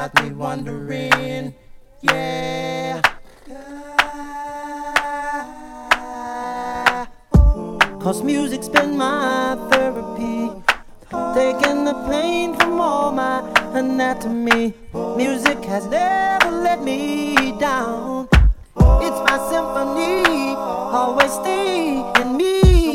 got me wondering. Yeah. Cause music's been my therapy. Taking the pain from all my anatomy. Music has never let me down. It's my symphony, always stay in me.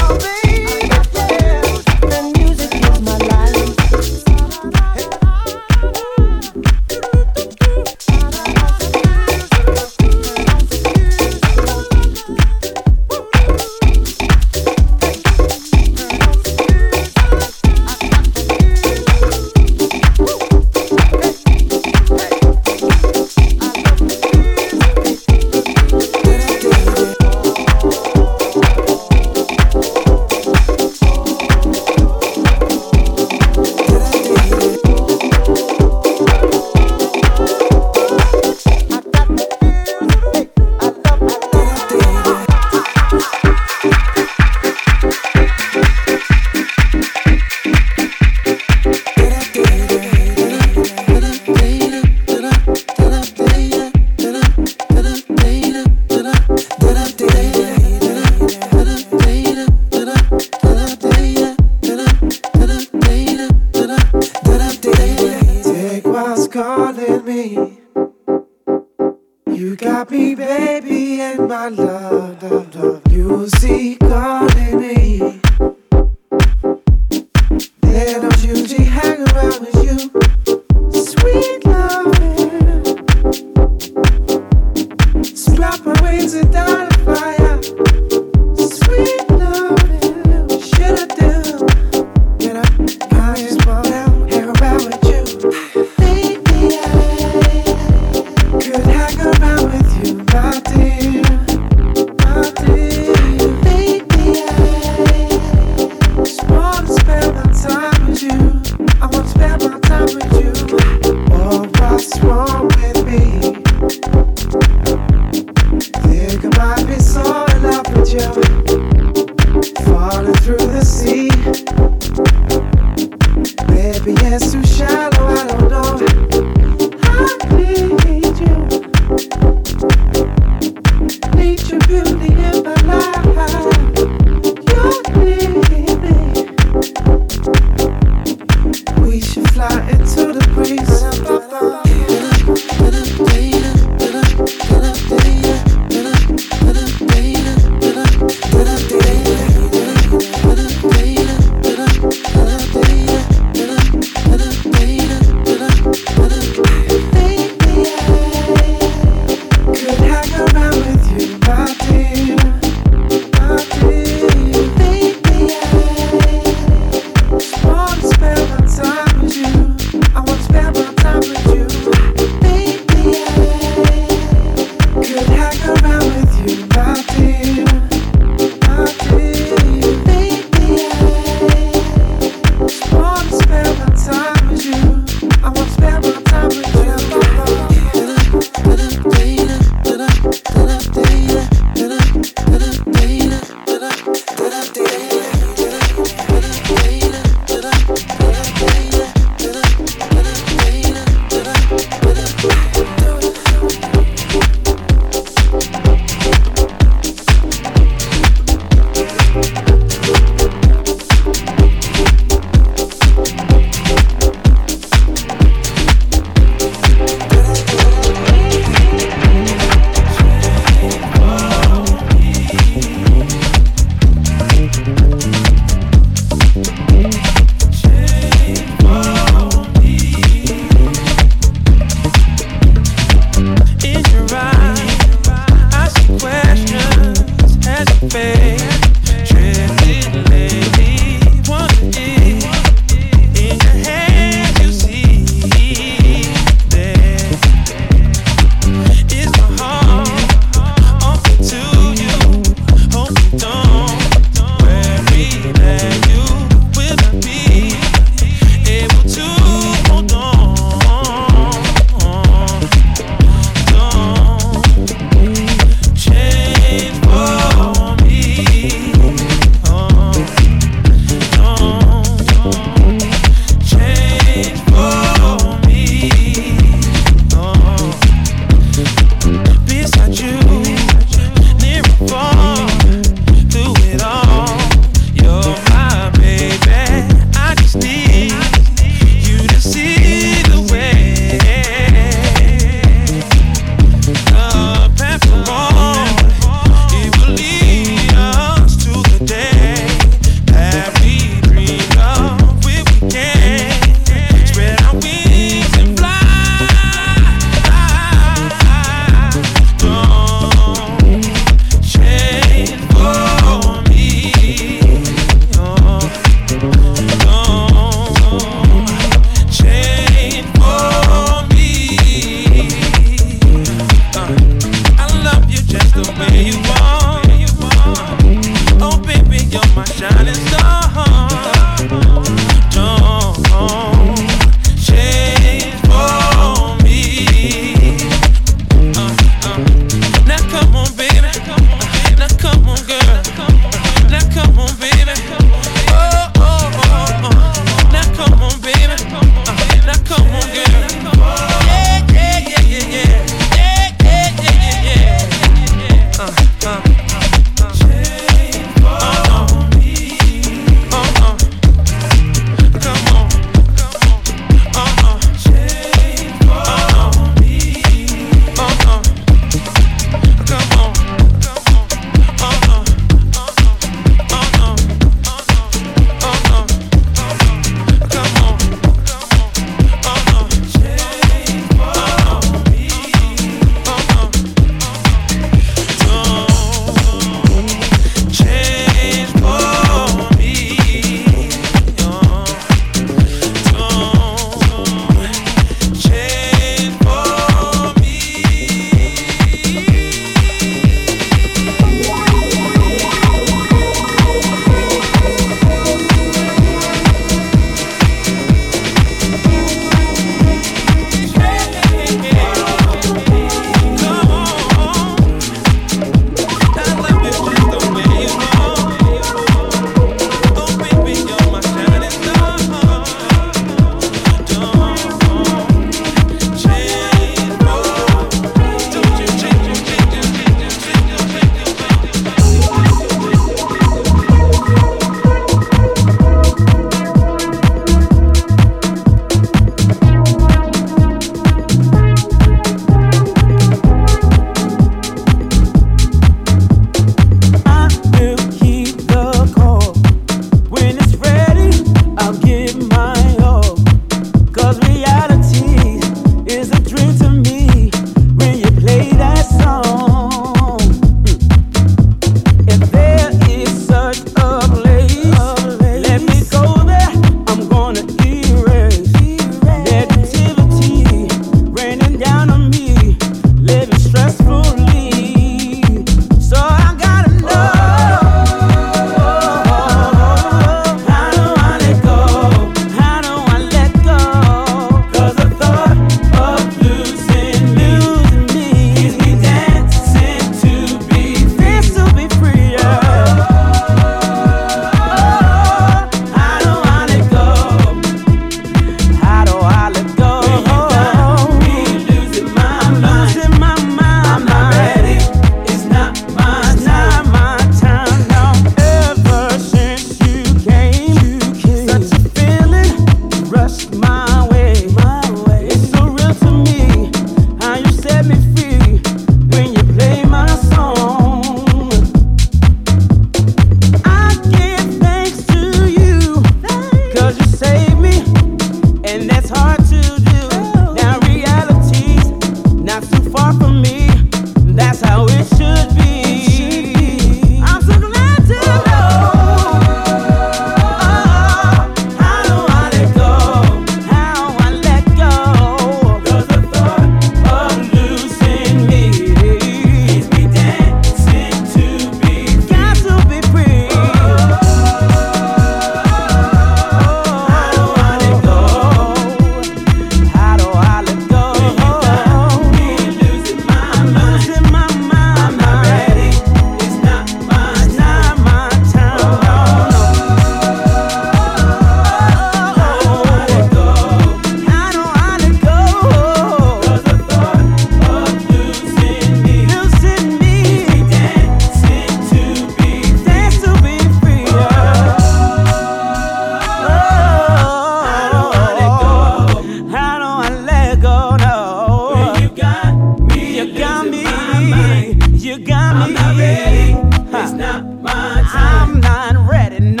I'm not ready. No.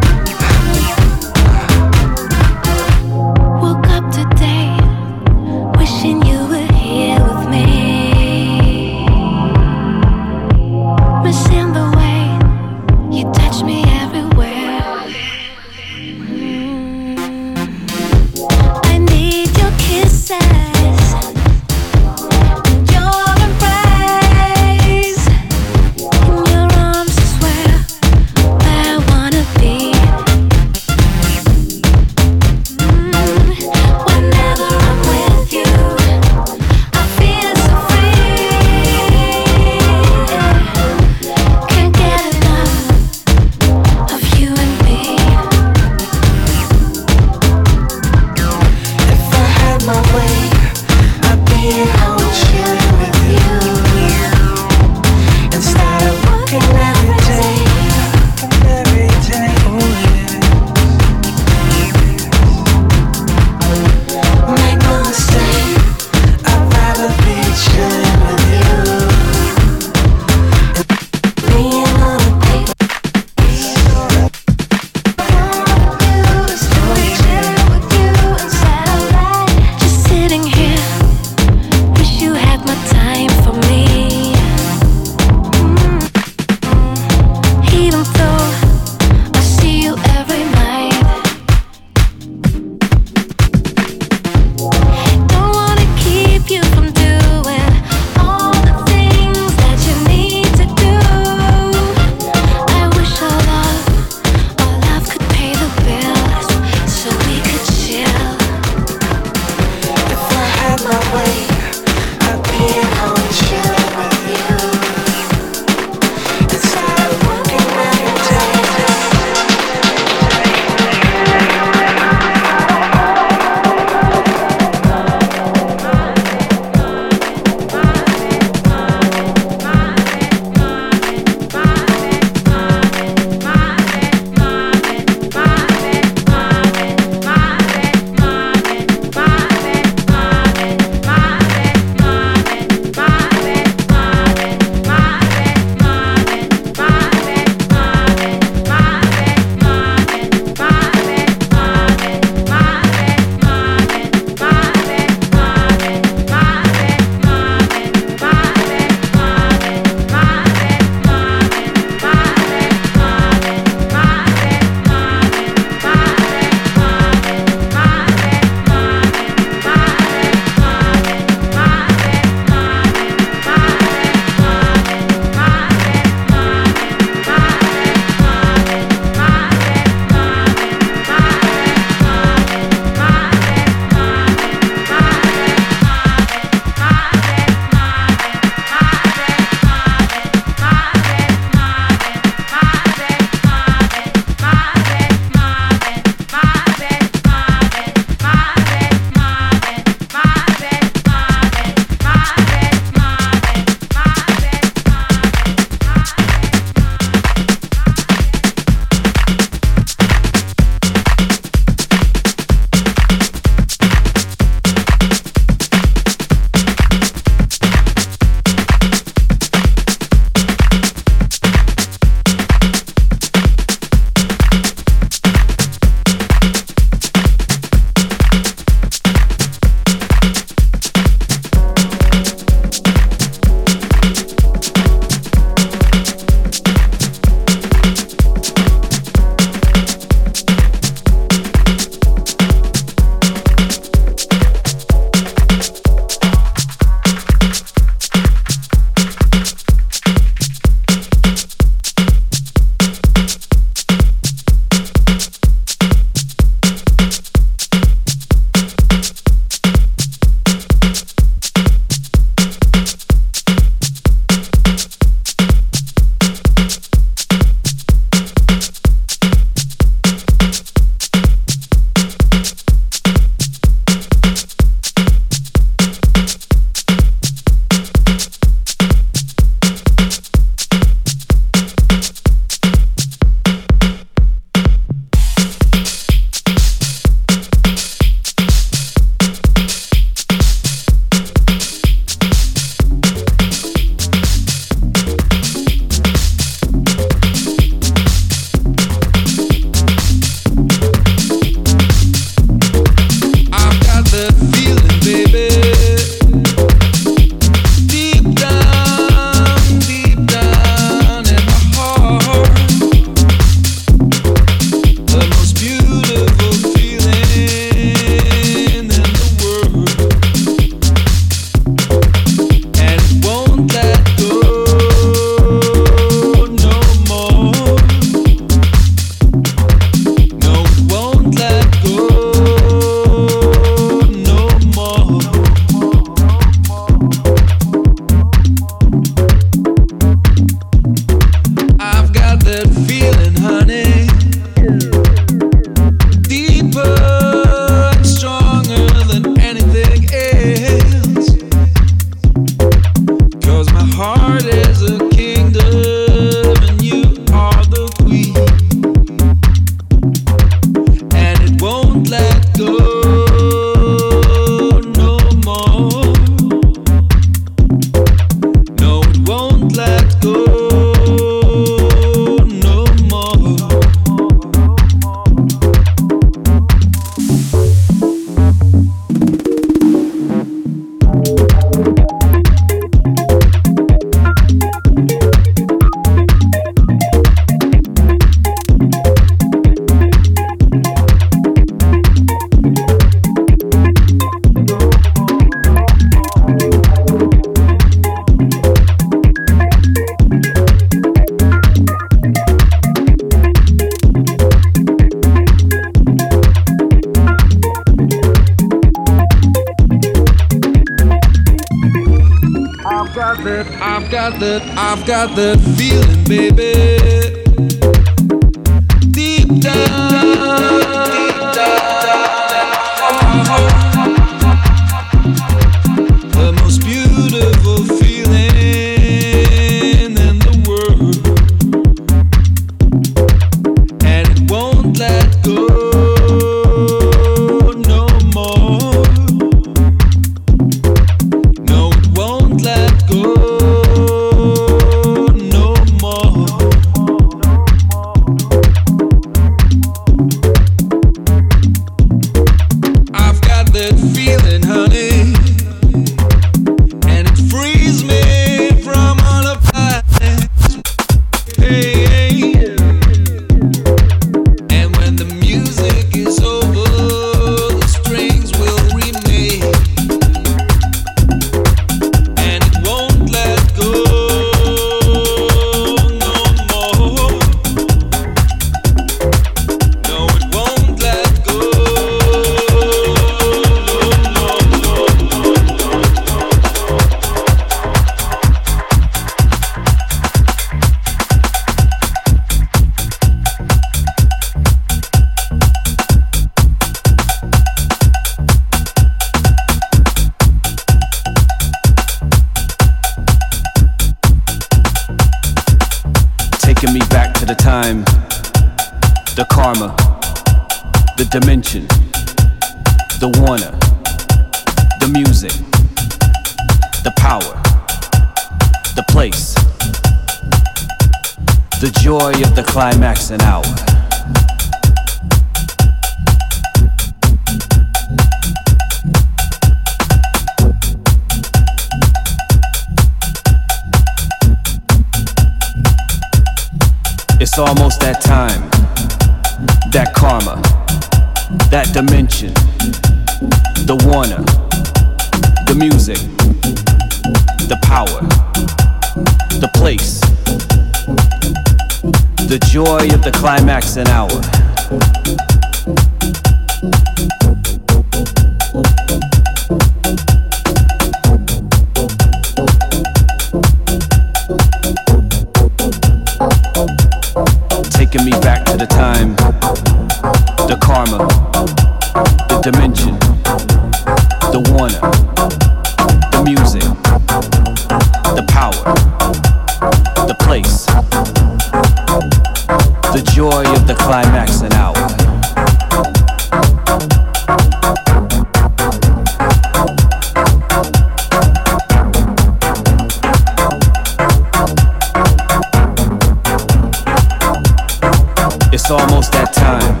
It's almost that time,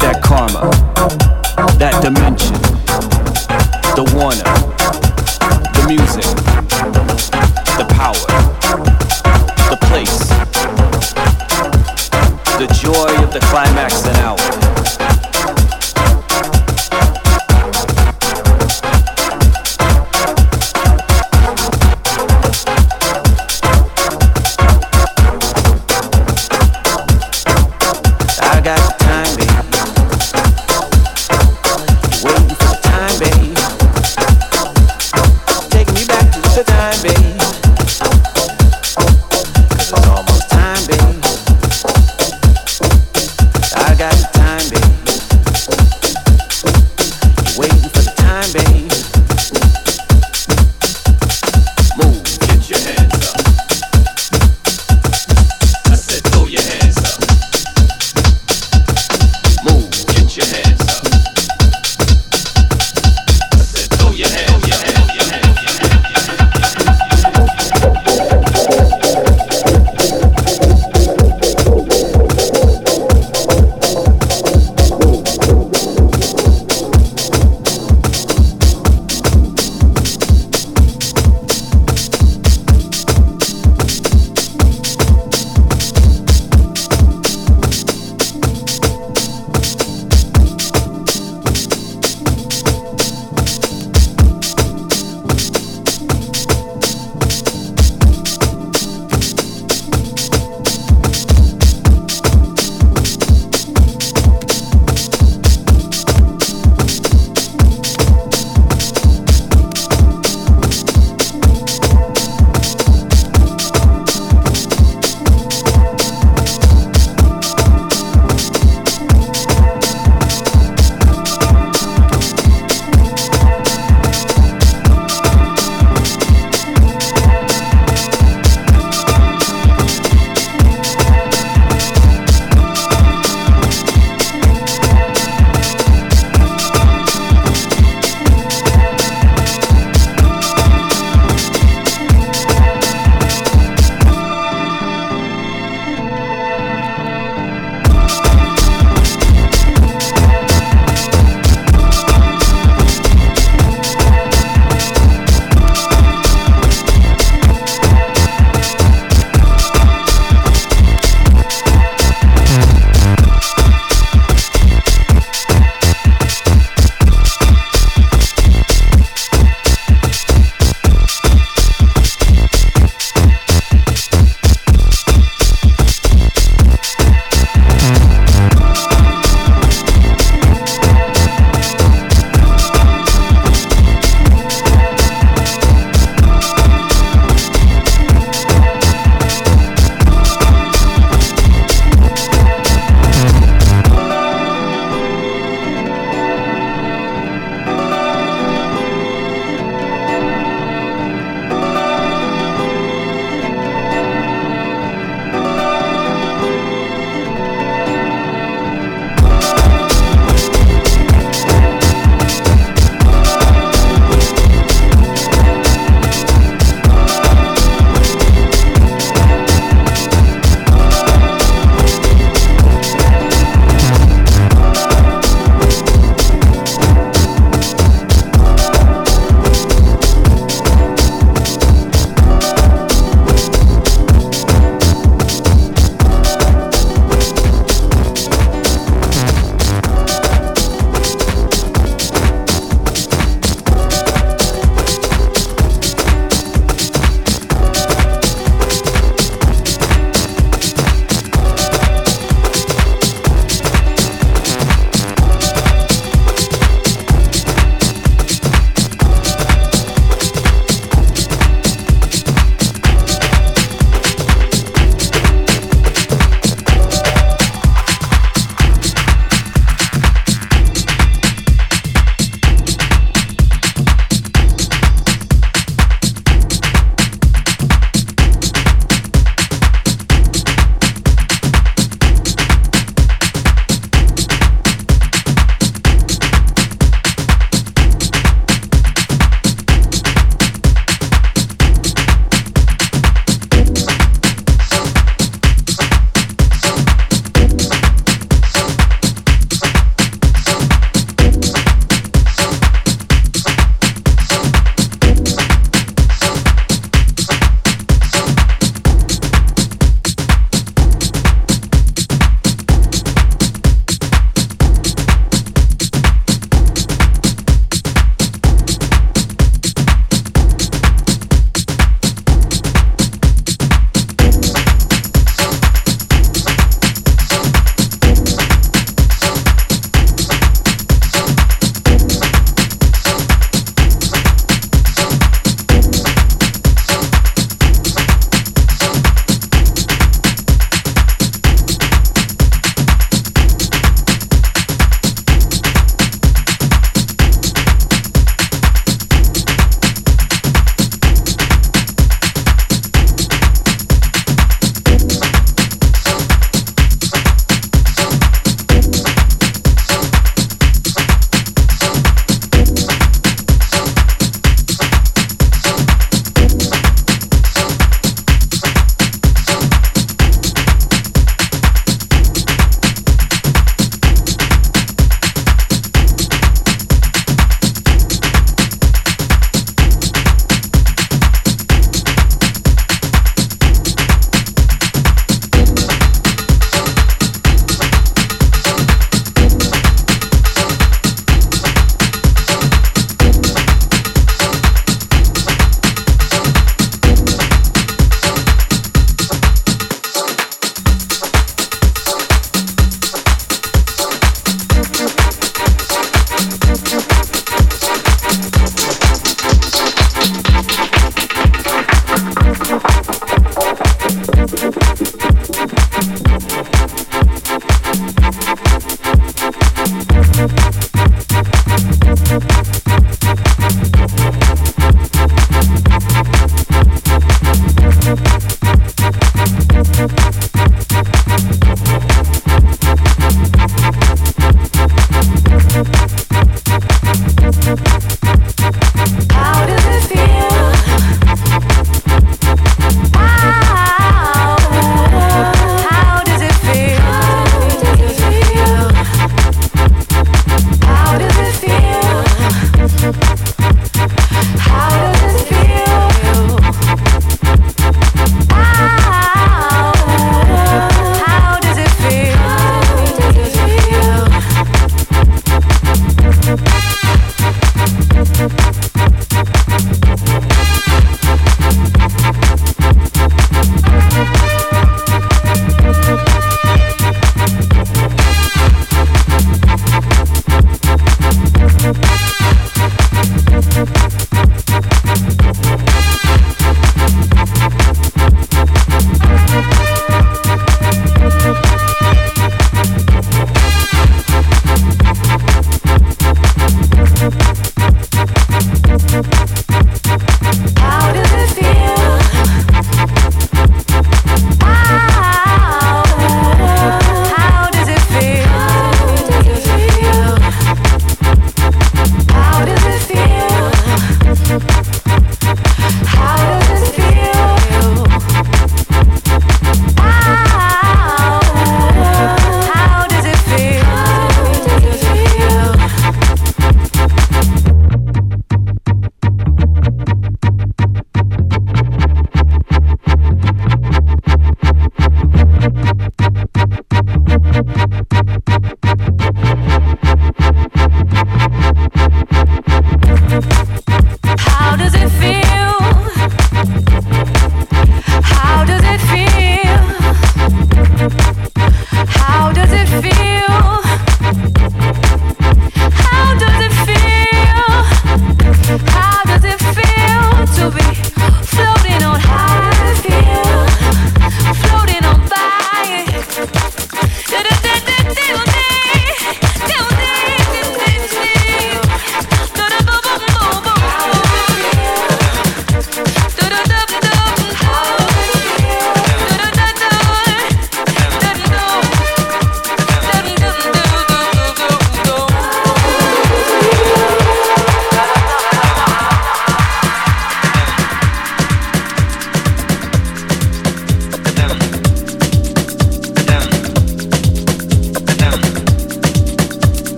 that karma, that dimension,